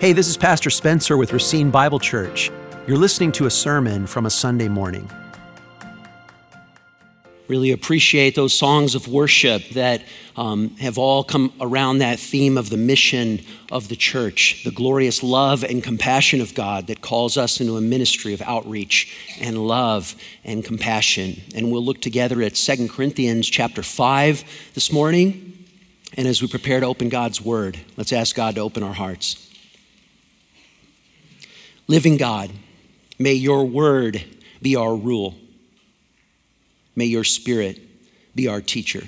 Hey, this is Pastor Spencer with Racine Bible Church. You're listening to a sermon from a Sunday morning. Really appreciate those songs of worship that um, have all come around that theme of the mission of the church, the glorious love and compassion of God that calls us into a ministry of outreach and love and compassion. And we'll look together at 2 Corinthians chapter 5 this morning. And as we prepare to open God's word, let's ask God to open our hearts. Living God, may your word be our rule. May your spirit be our teacher.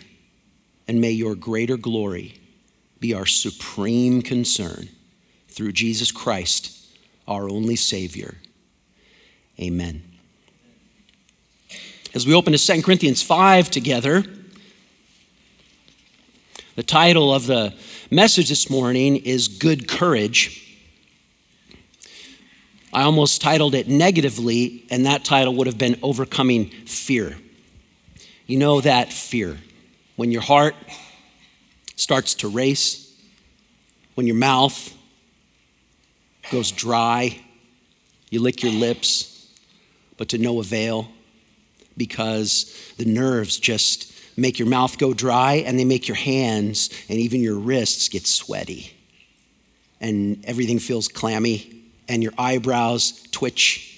And may your greater glory be our supreme concern through Jesus Christ, our only Savior. Amen. As we open to 2 Corinthians 5 together, the title of the message this morning is Good Courage. I almost titled it negatively, and that title would have been Overcoming Fear. You know that fear. When your heart starts to race, when your mouth goes dry, you lick your lips, but to no avail because the nerves just make your mouth go dry and they make your hands and even your wrists get sweaty. And everything feels clammy and your eyebrows twitch.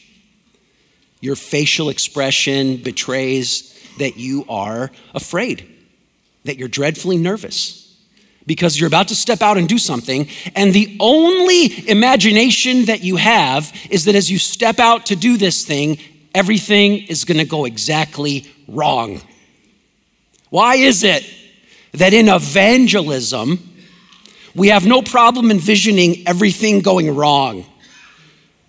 Your facial expression betrays that you are afraid, that you're dreadfully nervous because you're about to step out and do something, and the only imagination that you have is that as you step out to do this thing, everything is going to go exactly wrong. Why is it that in evangelism, we have no problem envisioning everything going wrong?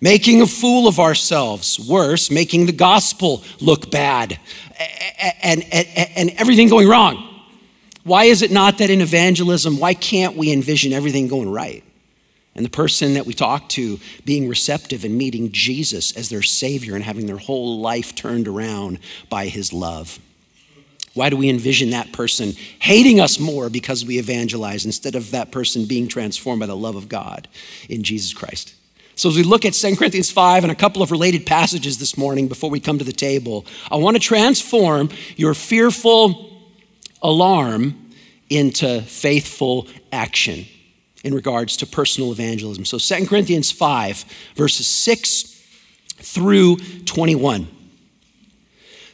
Making a fool of ourselves, worse, making the gospel look bad, and, and, and, everything going wrong. Why is it not that in evangelism, why can't we envision everything going right? And the person that we talk to being receptive and meeting Jesus as their Savior and having their whole life turned around by His love. Why do we envision that person hating us more because we evangelize instead of that person being transformed by the love of God in Jesus Christ? So, as we look at 2 Corinthians 5 and a couple of related passages this morning before we come to the table, I want to transform your fearful alarm into faithful action in regards to personal evangelism. So, 2 Corinthians 5, verses 6 through 21.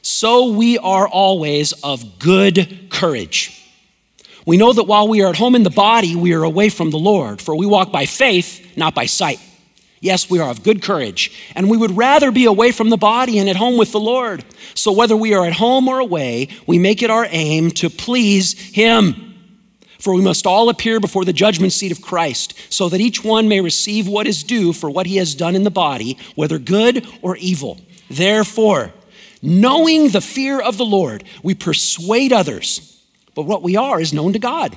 So we are always of good courage. We know that while we are at home in the body, we are away from the Lord, for we walk by faith, not by sight. Yes, we are of good courage, and we would rather be away from the body and at home with the Lord. So, whether we are at home or away, we make it our aim to please Him. For we must all appear before the judgment seat of Christ, so that each one may receive what is due for what he has done in the body, whether good or evil. Therefore, knowing the fear of the Lord, we persuade others, but what we are is known to God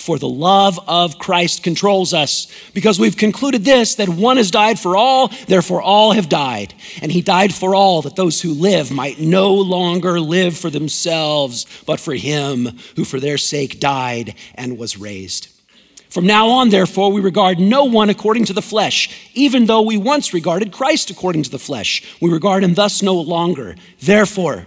For the love of Christ controls us, because we've concluded this that one has died for all, therefore all have died. And he died for all, that those who live might no longer live for themselves, but for him who for their sake died and was raised. From now on, therefore, we regard no one according to the flesh, even though we once regarded Christ according to the flesh. We regard him thus no longer. Therefore,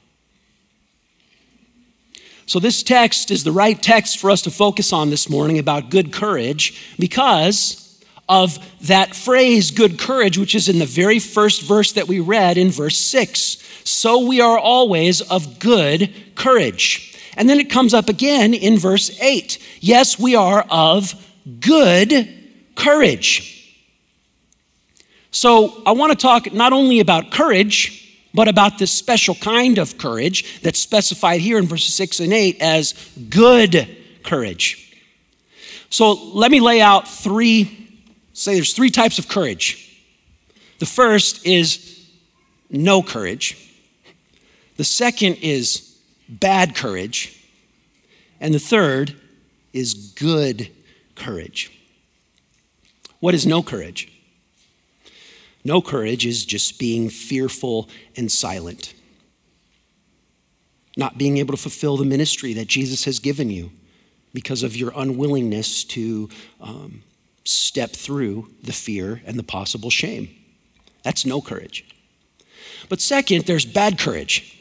So, this text is the right text for us to focus on this morning about good courage because of that phrase, good courage, which is in the very first verse that we read in verse 6. So we are always of good courage. And then it comes up again in verse 8. Yes, we are of good courage. So I want to talk not only about courage, but about this special kind of courage that's specified here in verses 6 and 8 as good courage. So let me lay out three, say there's three types of courage. The first is no courage, the second is bad courage, and the third is good courage. What is no courage? No courage is just being fearful and silent, not being able to fulfill the ministry that Jesus has given you because of your unwillingness to um, step through the fear and the possible shame. That's no courage. But second, there's bad courage.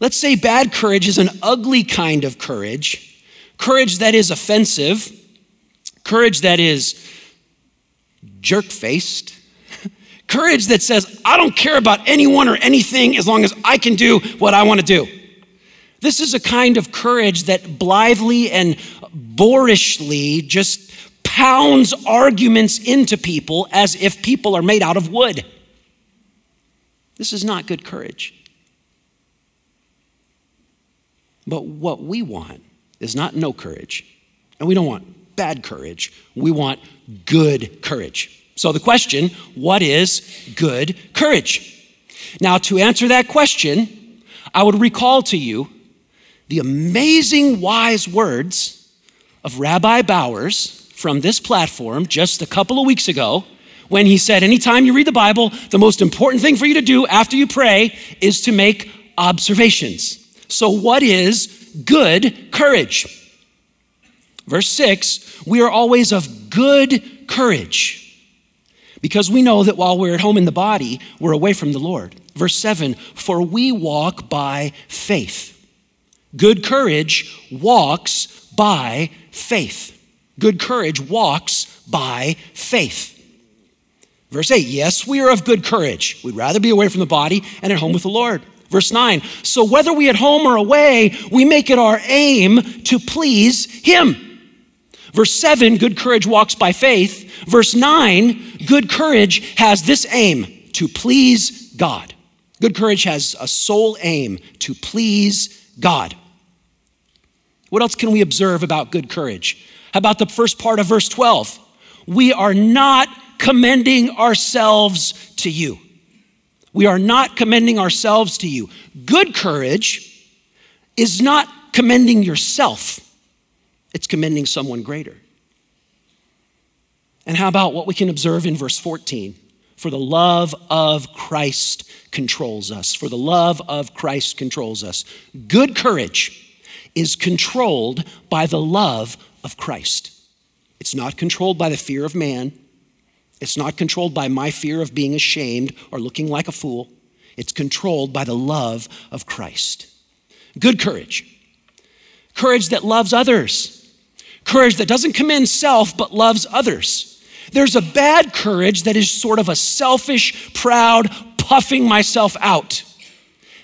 Let's say bad courage is an ugly kind of courage, courage that is offensive, courage that is jerk faced, Courage that says, I don't care about anyone or anything as long as I can do what I want to do. This is a kind of courage that blithely and boorishly just pounds arguments into people as if people are made out of wood. This is not good courage. But what we want is not no courage, and we don't want bad courage. We want good courage. So, the question what is good courage? Now, to answer that question, I would recall to you the amazing wise words of Rabbi Bowers from this platform just a couple of weeks ago when he said, Anytime you read the Bible, the most important thing for you to do after you pray is to make observations. So, what is good courage? Verse 6 We are always of good courage because we know that while we're at home in the body, we're away from the Lord. Verse 7 For we walk by faith. Good courage walks by faith. Good courage walks by faith. Verse 8 Yes, we are of good courage. We'd rather be away from the body and at home with the Lord. Verse 9 So whether we at home or away, we make it our aim to please Him. Verse 7, good courage walks by faith. Verse 9, good courage has this aim to please God. Good courage has a sole aim to please God. What else can we observe about good courage? How about the first part of verse 12? We are not commending ourselves to you. We are not commending ourselves to you. Good courage is not commending yourself it's commending someone greater. And how about what we can observe in verse 14? For the love of Christ controls us. For the love of Christ controls us. Good courage is controlled by the love of Christ. It's not controlled by the fear of man. It's not controlled by my fear of being ashamed or looking like a fool. It's controlled by the love of Christ. Good courage. Courage that loves others courage that doesn't commend self but loves others. There's a bad courage that is sort of a selfish, proud, puffing myself out.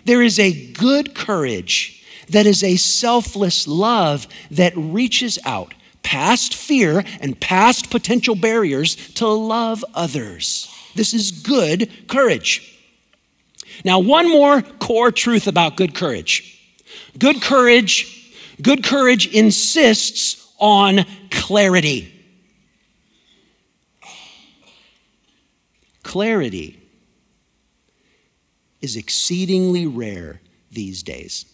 There is a good courage that is a selfless love that reaches out past fear and past potential barriers to love others. This is good courage. Now, one more core truth about good courage. Good courage, good courage insists on clarity. Clarity is exceedingly rare these days.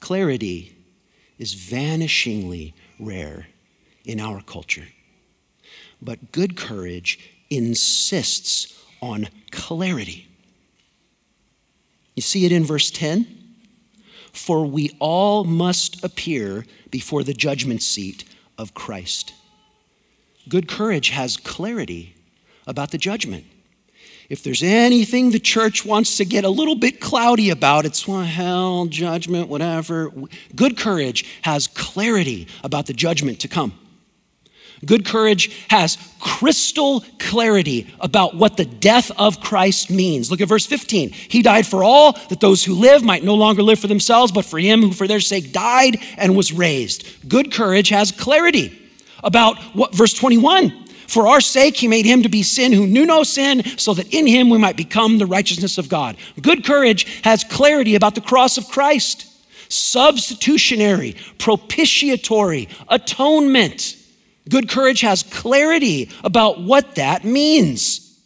Clarity is vanishingly rare in our culture. But good courage insists on clarity. You see it in verse 10? For we all must appear before the judgment seat of Christ. Good courage has clarity about the judgment. If there's anything the church wants to get a little bit cloudy about, it's well, hell, judgment, whatever. Good courage has clarity about the judgment to come. Good courage has crystal clarity about what the death of Christ means. Look at verse 15. He died for all, that those who live might no longer live for themselves, but for him who for their sake died and was raised. Good courage has clarity about what, verse 21. For our sake, he made him to be sin who knew no sin, so that in him we might become the righteousness of God. Good courage has clarity about the cross of Christ substitutionary, propitiatory, atonement. Good courage has clarity about what that means.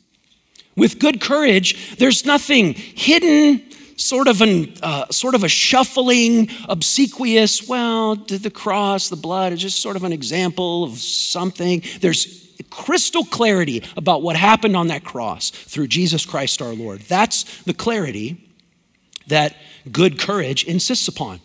With good courage, there's nothing hidden, sort of an uh, sort of a shuffling, obsequious. Well, the cross, the blood is just sort of an example of something. There's crystal clarity about what happened on that cross through Jesus Christ our Lord. That's the clarity that good courage insists upon.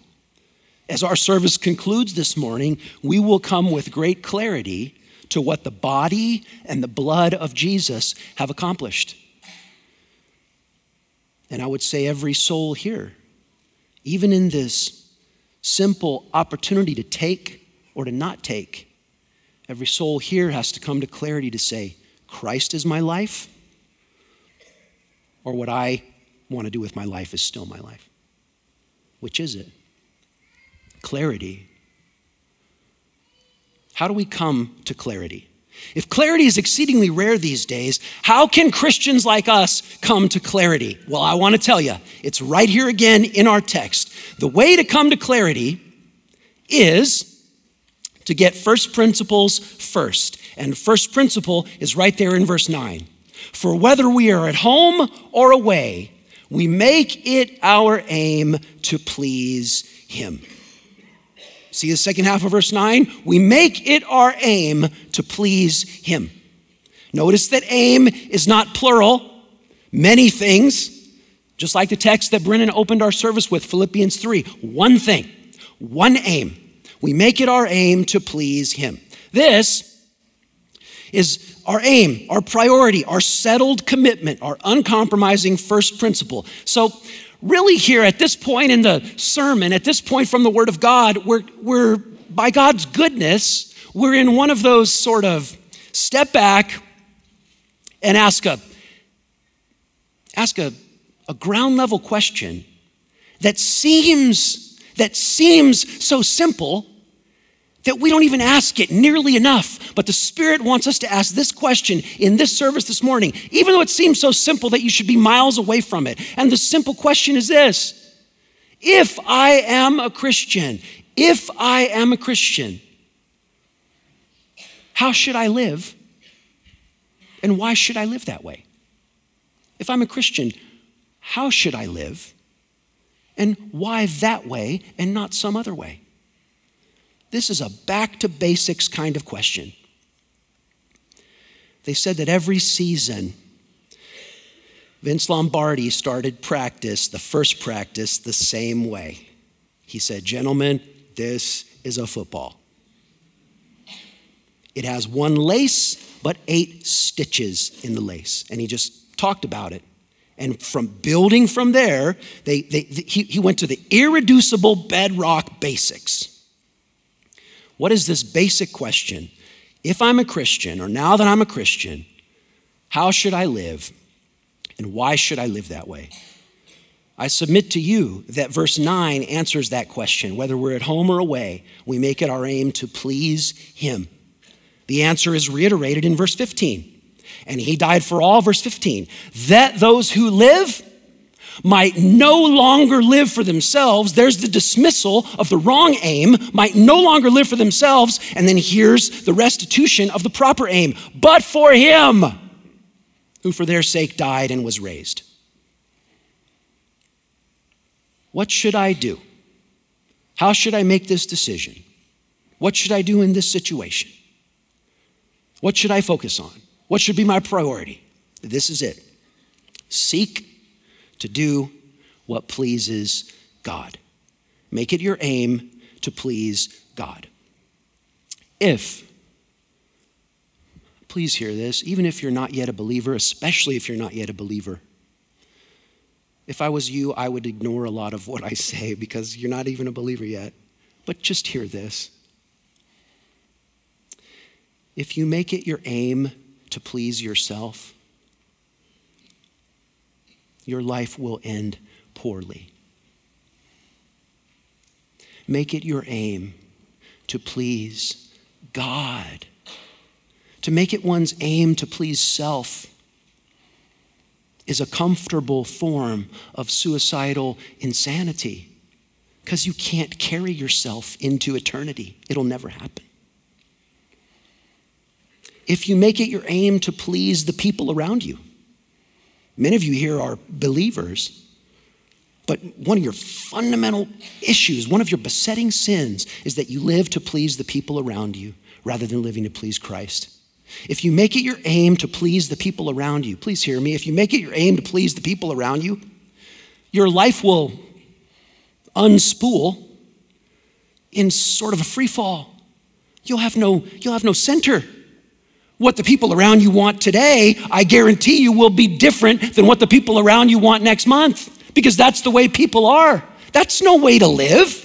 As our service concludes this morning, we will come with great clarity to what the body and the blood of Jesus have accomplished. And I would say, every soul here, even in this simple opportunity to take or to not take, every soul here has to come to clarity to say, Christ is my life, or what I want to do with my life is still my life. Which is it? clarity. How do we come to clarity? If clarity is exceedingly rare these days, how can Christians like us come to clarity? Well, I want to tell you, it's right here again in our text. The way to come to clarity is to get first principles first. And first principle is right there in verse 9. For whether we are at home or away, we make it our aim to please Him. See the second half of verse 9? We make it our aim to please Him. Notice that aim is not plural, many things, just like the text that Brennan opened our service with, Philippians 3. One thing, one aim. We make it our aim to please Him. This is our aim, our priority, our settled commitment, our uncompromising first principle. So, really here at this point in the sermon, at this point from the Word of God, we're, we're by God's goodness, we're in one of those sort of step back and ask a ask a, a ground level question that seems that seems so simple that we don't even ask it nearly enough. But the Spirit wants us to ask this question in this service this morning, even though it seems so simple that you should be miles away from it. And the simple question is this If I am a Christian, if I am a Christian, how should I live? And why should I live that way? If I'm a Christian, how should I live? And why that way and not some other way? This is a back to basics kind of question. They said that every season, Vince Lombardi started practice, the first practice, the same way. He said, Gentlemen, this is a football. It has one lace, but eight stitches in the lace. And he just talked about it. And from building from there, they, they, he, he went to the irreducible bedrock basics. What is this basic question? If I'm a Christian, or now that I'm a Christian, how should I live? And why should I live that way? I submit to you that verse 9 answers that question. Whether we're at home or away, we make it our aim to please Him. The answer is reiterated in verse 15. And He died for all, verse 15, that those who live might no longer live for themselves. There's the dismissal of the wrong aim, might no longer live for themselves. And then here's the restitution of the proper aim, but for him who for their sake died and was raised. What should I do? How should I make this decision? What should I do in this situation? What should I focus on? What should be my priority? This is it. Seek to do what pleases God. Make it your aim to please God. If, please hear this, even if you're not yet a believer, especially if you're not yet a believer. If I was you, I would ignore a lot of what I say because you're not even a believer yet. But just hear this. If you make it your aim to please yourself, your life will end poorly. Make it your aim to please God, to make it one's aim to please self is a comfortable form of suicidal insanity because you can't carry yourself into eternity. It'll never happen. If you make it your aim to please the people around you, many of you here are believers, but one of your fundamental issues, one of your besetting sins, is that you live to please the people around you rather than living to please Christ. If you make it your aim to please the people around you, please hear me. If you make it your aim to please the people around you, your life will unspool in sort of a free fall. You'll have no, you'll have no center. What the people around you want today, I guarantee you, will be different than what the people around you want next month because that's the way people are. That's no way to live.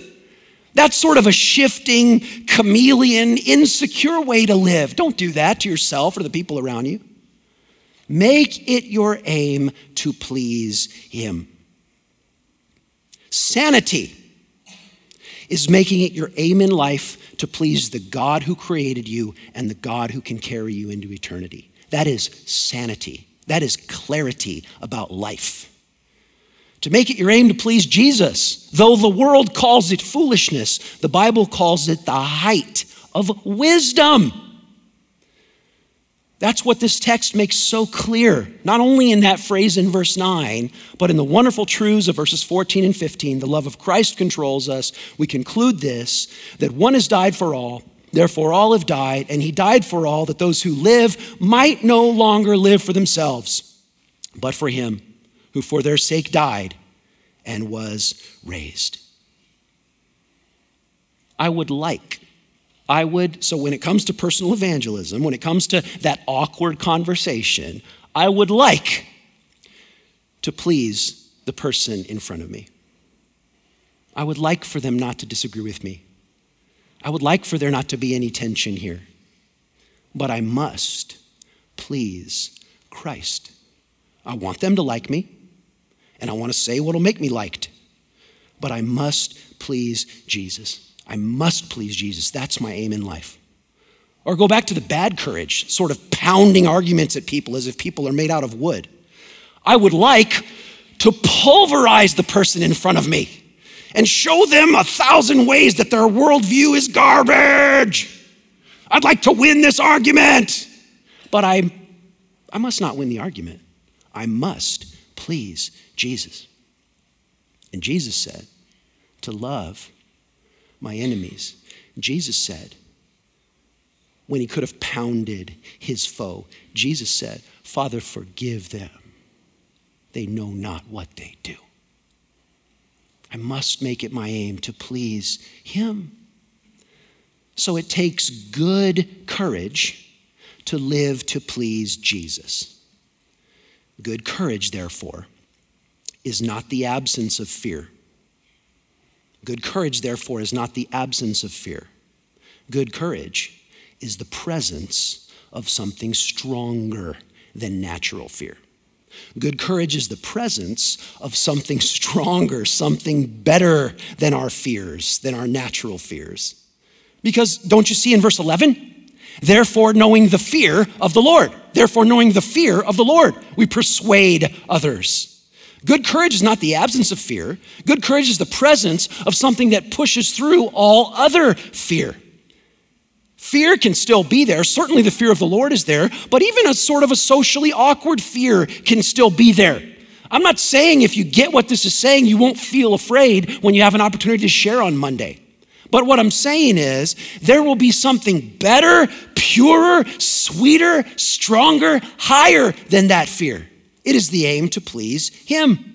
That's sort of a shifting, chameleon, insecure way to live. Don't do that to yourself or the people around you. Make it your aim to please Him. Sanity is making it your aim in life to please the God who created you and the God who can carry you into eternity. That is sanity. That is clarity about life to make it your aim to please Jesus. Though the world calls it foolishness, the Bible calls it the height of wisdom. That's what this text makes so clear, not only in that phrase in verse 9, but in the wonderful truths of verses 14 and 15. The love of Christ controls us. We conclude this that one has died for all, therefore all have died, and he died for all, that those who live might no longer live for themselves, but for him who for their sake died and was raised. I would like, I would, so when it comes to personal evangelism, when it comes to that awkward conversation, I would like to please the person in front of me. I would like for them not to disagree with me. I would like for there not to be any tension here. But I must please Christ. I want them to like me and I want to say what'll make me liked. But I must please Jesus. I must please Jesus. That's my aim in life. Or go back to the bad courage, sort of pounding arguments at people as if people are made out of wood. I would like to pulverize the person in front of me and show them a thousand ways that their worldview is garbage. I'd like to win this argument, but I, I must not win the argument. I must please Jesus. And Jesus said, to love my enemies. Jesus said, when he could have pounded his foe, Jesus said, Father, forgive them. They know not what they do. I must make it my aim to please him. So it takes good courage to live to please Jesus. Good courage, therefore, is not the absence of fear. Good courage, therefore, is not the absence of fear. Good courage is the presence of something stronger than natural fear. Good courage is the presence of something stronger, something better than our fears, than our natural fears. Because don't you see in verse 11? Therefore, knowing the fear of the Lord, therefore, knowing the fear of the Lord, we persuade others. Good courage is not the absence of fear. Good courage is the presence of something that pushes through all other fear. Fear can still be there. Certainly, the fear of the Lord is there, but even a sort of a socially awkward fear can still be there. I'm not saying if you get what this is saying, you won't feel afraid when you have an opportunity to share on Monday. But what I'm saying is, there will be something better, purer, sweeter, stronger, higher than that fear. It is the aim to please Him.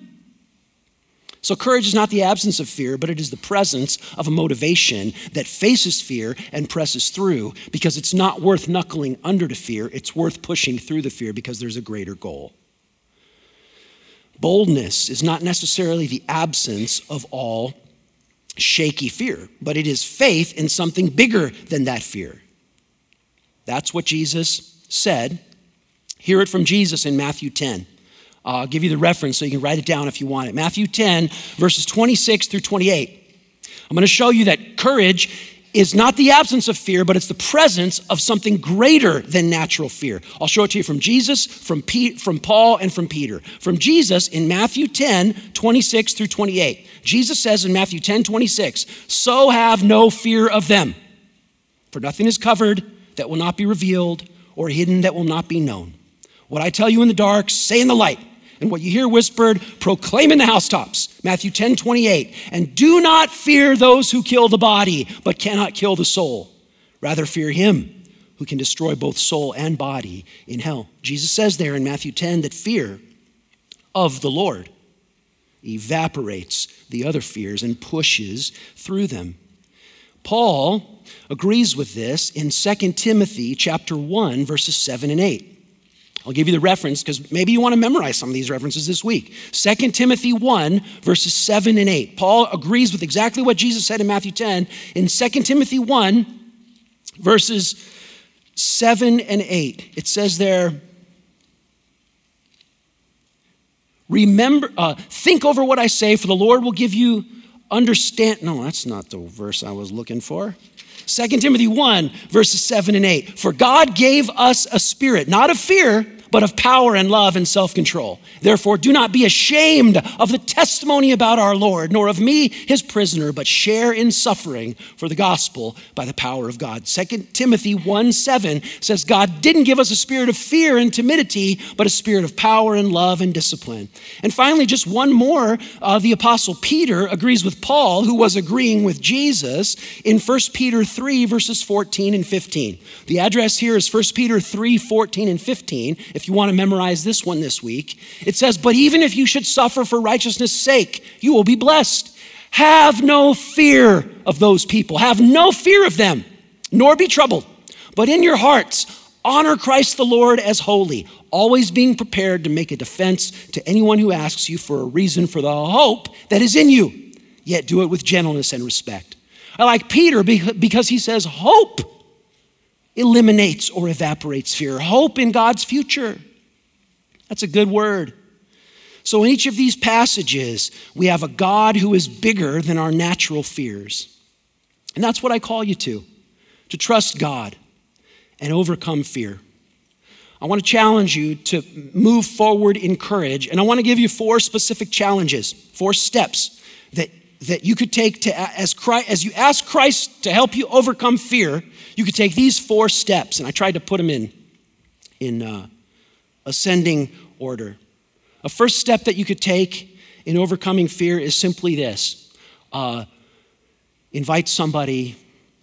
So, courage is not the absence of fear, but it is the presence of a motivation that faces fear and presses through because it's not worth knuckling under to fear. It's worth pushing through the fear because there's a greater goal. Boldness is not necessarily the absence of all shaky fear, but it is faith in something bigger than that fear. That's what Jesus said. Hear it from Jesus in Matthew 10. I'll give you the reference so you can write it down if you want it. Matthew 10, verses 26 through 28. I'm going to show you that courage is not the absence of fear, but it's the presence of something greater than natural fear. I'll show it to you from Jesus, from, from Paul, and from Peter. From Jesus in Matthew 10, 26 through 28. Jesus says in Matthew 10, 26, So have no fear of them, for nothing is covered that will not be revealed, or hidden that will not be known. What I tell you in the dark, say in the light and what you hear whispered, proclaim in the housetops. Matthew 10 28. And do not fear those who kill the body, but cannot kill the soul. Rather, fear him who can destroy both soul and body in hell. Jesus says there in Matthew 10 that fear of the Lord evaporates the other fears and pushes through them. Paul agrees with this in 2 Timothy chapter 1 verses 7 and 8. I'll give you the reference because maybe you want to memorize some of these references this week. 2 Timothy 1, verses 7 and 8. Paul agrees with exactly what Jesus said in Matthew 10. In 2 Timothy 1, verses 7 and 8, it says there, Remember, uh, think over what I say, for the Lord will give you understand. No, that's not the verse I was looking for. 2 Timothy 1, verses 7 and 8. For God gave us a spirit, not of fear, but of power and love and self control. Therefore, do not be ashamed of the testimony about our Lord, nor of me, his prisoner, but share in suffering for the gospel by the power of God. 2 Timothy 1 7 says, God didn't give us a spirit of fear and timidity, but a spirit of power and love and discipline. And finally, just one more uh, the Apostle Peter agrees with Paul, who was agreeing with Jesus in 1 Peter 3, verses 14 and 15. The address here is 1 Peter 3 14 and 15 if you want to memorize this one this week. It says, But even if you should suffer for righteousness' sake, you will be blessed. Have no fear of those people, have no fear of them, nor be troubled. But in your hearts, honor Christ the Lord as holy, always being prepared to make a defense to anyone who asks you for a reason for the hope that is in you, yet do it with gentleness and respect. I like Peter because he says, Hope eliminates or evaporates fear. Hope in God's future. That's a good word. So, in each of these passages, we have a God who is bigger than our natural fears. And that's what I call you to to trust God and overcome fear. I want to challenge you to move forward in courage, and I want to give you four specific challenges, four steps that, that you could take to, as, Christ, as you ask Christ to help you overcome fear, you could take these four steps, and I tried to put them in, in uh, ascending order. A first step that you could take in overcoming fear is simply this uh, invite somebody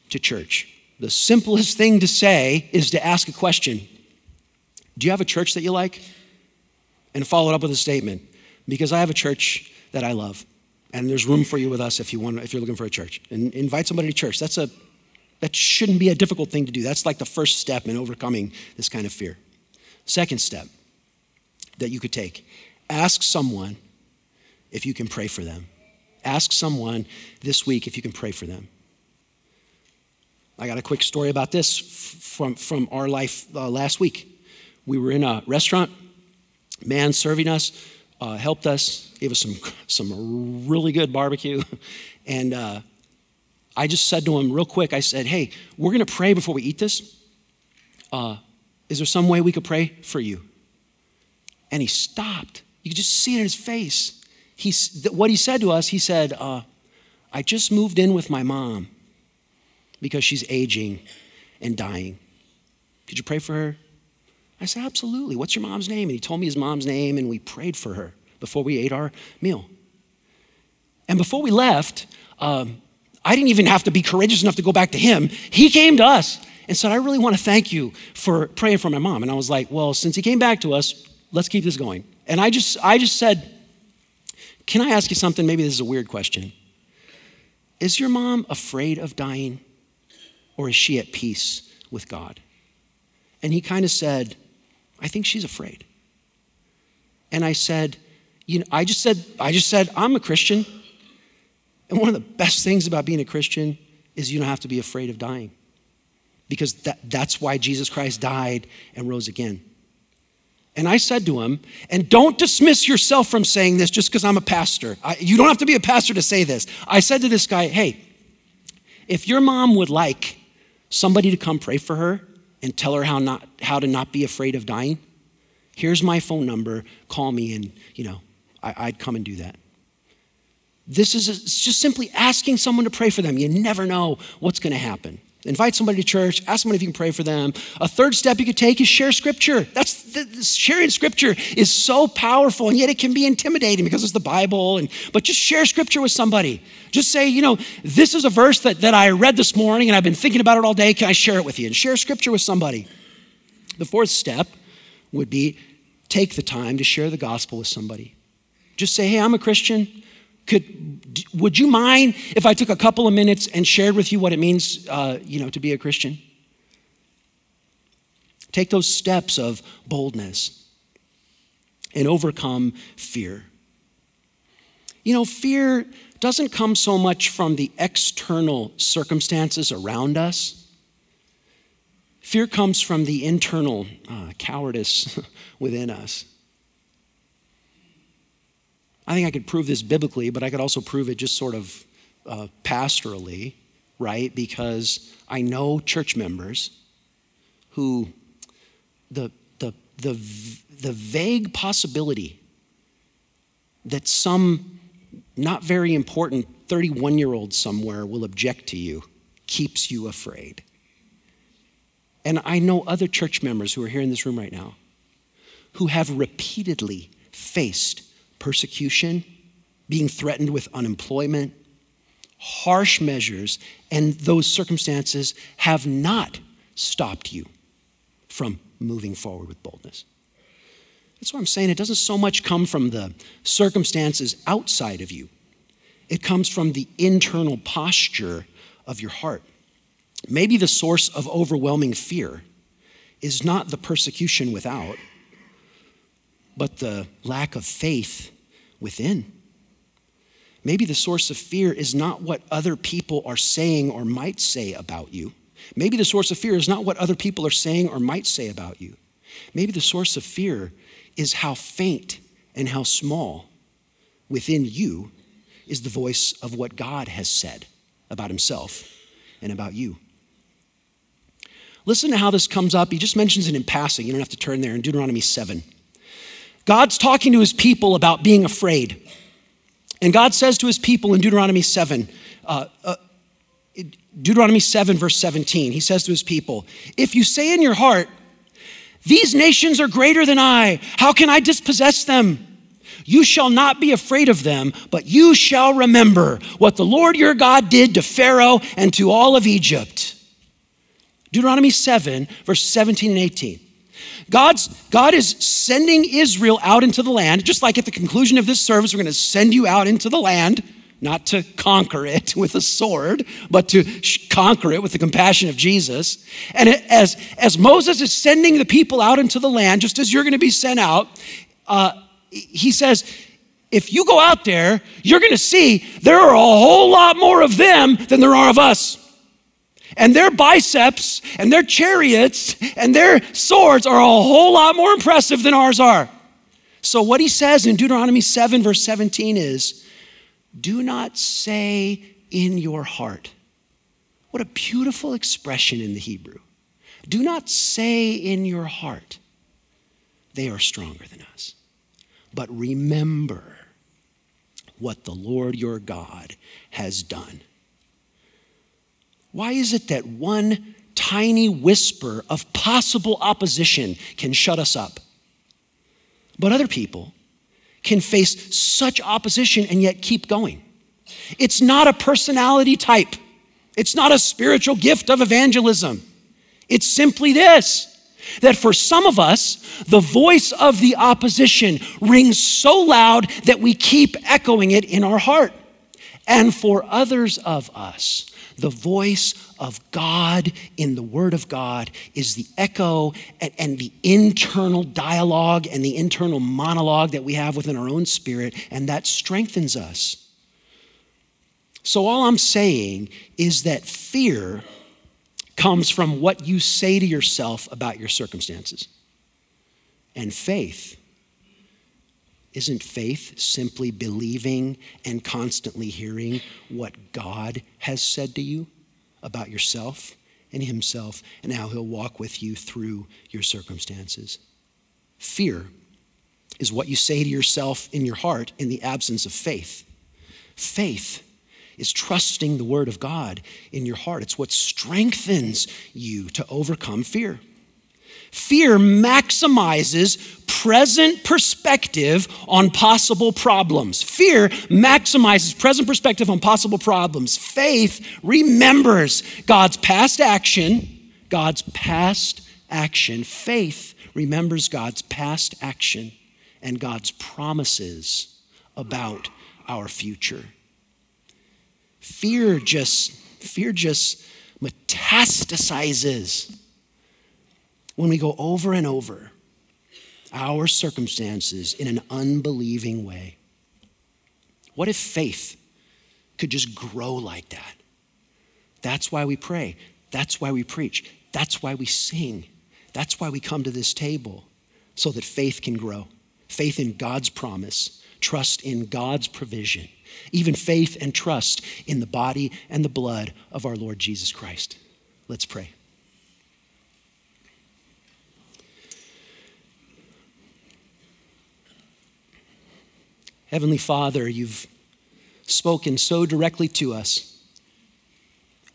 to church. The simplest thing to say is to ask a question Do you have a church that you like? And follow it up with a statement because I have a church that I love. And there's room for you with us if you want if you're looking for a church. And invite somebody to church. That's a that shouldn't be a difficult thing to do. That's like the first step in overcoming this kind of fear. Second step that you could take ask someone if you can pray for them. Ask someone this week if you can pray for them. I got a quick story about this from, from our life uh, last week. We were in a restaurant, man serving us, uh, helped us, gave us some, some really good barbecue, and uh, I just said to him real quick, I said, Hey, we're going to pray before we eat this. Uh, is there some way we could pray for you? And he stopped. You could just see it in his face. He, what he said to us, he said, uh, I just moved in with my mom because she's aging and dying. Could you pray for her? I said, Absolutely. What's your mom's name? And he told me his mom's name, and we prayed for her before we ate our meal. And before we left, um, I didn't even have to be courageous enough to go back to him. He came to us and said, I really want to thank you for praying for my mom. And I was like, Well, since he came back to us, let's keep this going. And I just, I just said, Can I ask you something? Maybe this is a weird question. Is your mom afraid of dying or is she at peace with God? And he kind of said, I think she's afraid. And I said, you know, I just said, I just said, I'm a Christian. And one of the best things about being a Christian is you don't have to be afraid of dying. Because that, that's why Jesus Christ died and rose again. And I said to him, and don't dismiss yourself from saying this just because I'm a pastor. I, you don't have to be a pastor to say this. I said to this guy, hey, if your mom would like somebody to come pray for her and tell her how, not, how to not be afraid of dying, here's my phone number. Call me, and you know, I, would come and do that. This is a, just simply asking someone to pray for them. You never know what's going to happen. Invite somebody to church, ask somebody if you can pray for them. A third step you could take is share scripture. That's the, sharing scripture is so powerful, and yet it can be intimidating because it's the Bible. And but just share scripture with somebody. Just say, you know, this is a verse that, that I read this morning and I've been thinking about it all day. Can I share it with you? And share scripture with somebody. The fourth step would be take the time to share the gospel with somebody. Just say, hey, I'm a Christian. Could, would you mind if I took a couple of minutes and shared with you what it means, uh, you know, to be a Christian? Take those steps of boldness and overcome fear. You know, fear doesn't come so much from the external circumstances around us. Fear comes from the internal uh, cowardice within us. I think I could prove this biblically, but I could also prove it just sort of uh, pastorally, right? Because I know church members who the, the, the, the vague possibility that some not very important 31 year old somewhere will object to you keeps you afraid. And I know other church members who are here in this room right now who have repeatedly faced persecution, being threatened with unemployment, harsh measures, and those circumstances have not stopped you from moving forward with boldness. That's what I'm saying. It doesn't so much come from the circumstances outside of you, it comes from the internal posture of your heart. Maybe the source of overwhelming fear is not the persecution without, but the lack of faith within. Maybe the source of fear is not what other people are saying or might say about you. Maybe the source of fear is not what other people are saying or might say about you. Maybe the source of fear is how faint and how small within you is the voice of what God has said about himself and about you. Listen to how this comes up. He just mentions it in passing. You don't have to turn there in Deuteronomy 7. God's talking to his people about being afraid. And God says to his people in Deuteronomy 7, uh, uh, Deuteronomy 7, verse 17, he says to his people, If you say in your heart, These nations are greater than I, how can I dispossess them? You shall not be afraid of them, but you shall remember what the Lord your God did to Pharaoh and to all of Egypt. Deuteronomy 7, verse 17 and 18. God's, God is sending Israel out into the land, just like at the conclusion of this service, we're going to send you out into the land, not to conquer it with a sword, but to conquer it with the compassion of Jesus. And as, as Moses is sending the people out into the land, just as you're going to be sent out, uh, he says, if you go out there, you're going to see there are a whole lot more of them than there are of us. And their biceps and their chariots and their swords are a whole lot more impressive than ours are. So, what he says in Deuteronomy 7, verse 17 is do not say in your heart. What a beautiful expression in the Hebrew. Do not say in your heart, they are stronger than us. But remember what the Lord your God has done why is it that one tiny whisper of possible opposition can shut us up? But other people can face such opposition and yet keep going. It's not a personality type, it's not a spiritual gift of evangelism. It's simply this That for some of us, the voice of the opposition rings so loud that we keep echoing it in our heart. And for others of us, the voice of God in the Word of God is the echo and, and, the internal dialogue and the internal monologue that we have within our own spirit, and that strengthens us. So, all I'm saying is that fear comes from what you say to yourself about your circumstances. And faith isn't faith simply believing and constantly hearing what God has said to you about yourself and Himself and how He'll walk with you through your circumstances? Fear is what you say to yourself in your heart in the absence of faith. Faith is trusting the Word of God in your heart, it's what strengthens you to overcome fear. Fear maximizes present perspective on possible problems. Fear maximizes present perspective on possible problems. Faith remembers God's past action, God's past action. Faith remembers God's past action and God's promises about our future. Fear just fear just metastasizes when we go over and over our circumstances in an unbelieving way. What if faith could just grow like that? That's why we pray. That's why we preach. That's why we sing. That's why we come to this table, so that faith can grow. Faith in God's promise, trust in God's provision, even faith and trust in the body and the blood of our Lord Jesus Christ. Let's pray. Heavenly Father, you've spoken so directly to us.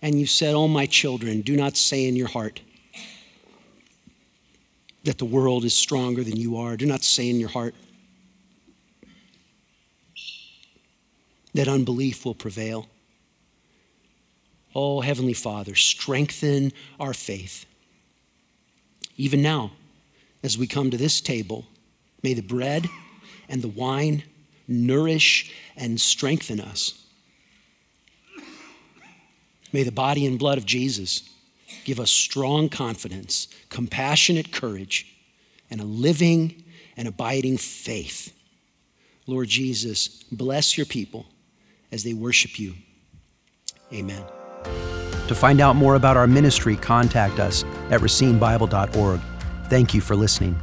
And you said, Oh, my children, do not say in your heart that the world is stronger than you are. Do not say in your heart that unbelief will prevail. Oh, Heavenly Father, strengthen our faith. Even now, as we come to this table, may the bread and the wine nourish, and strengthen us. May the body and blood of Jesus give us strong confidence, compassionate courage, and a living and abiding faith. Lord Jesus, bless your people as they worship you. Amen. To find out more about our ministry, contact us at racinebible.org. Thank you for listening.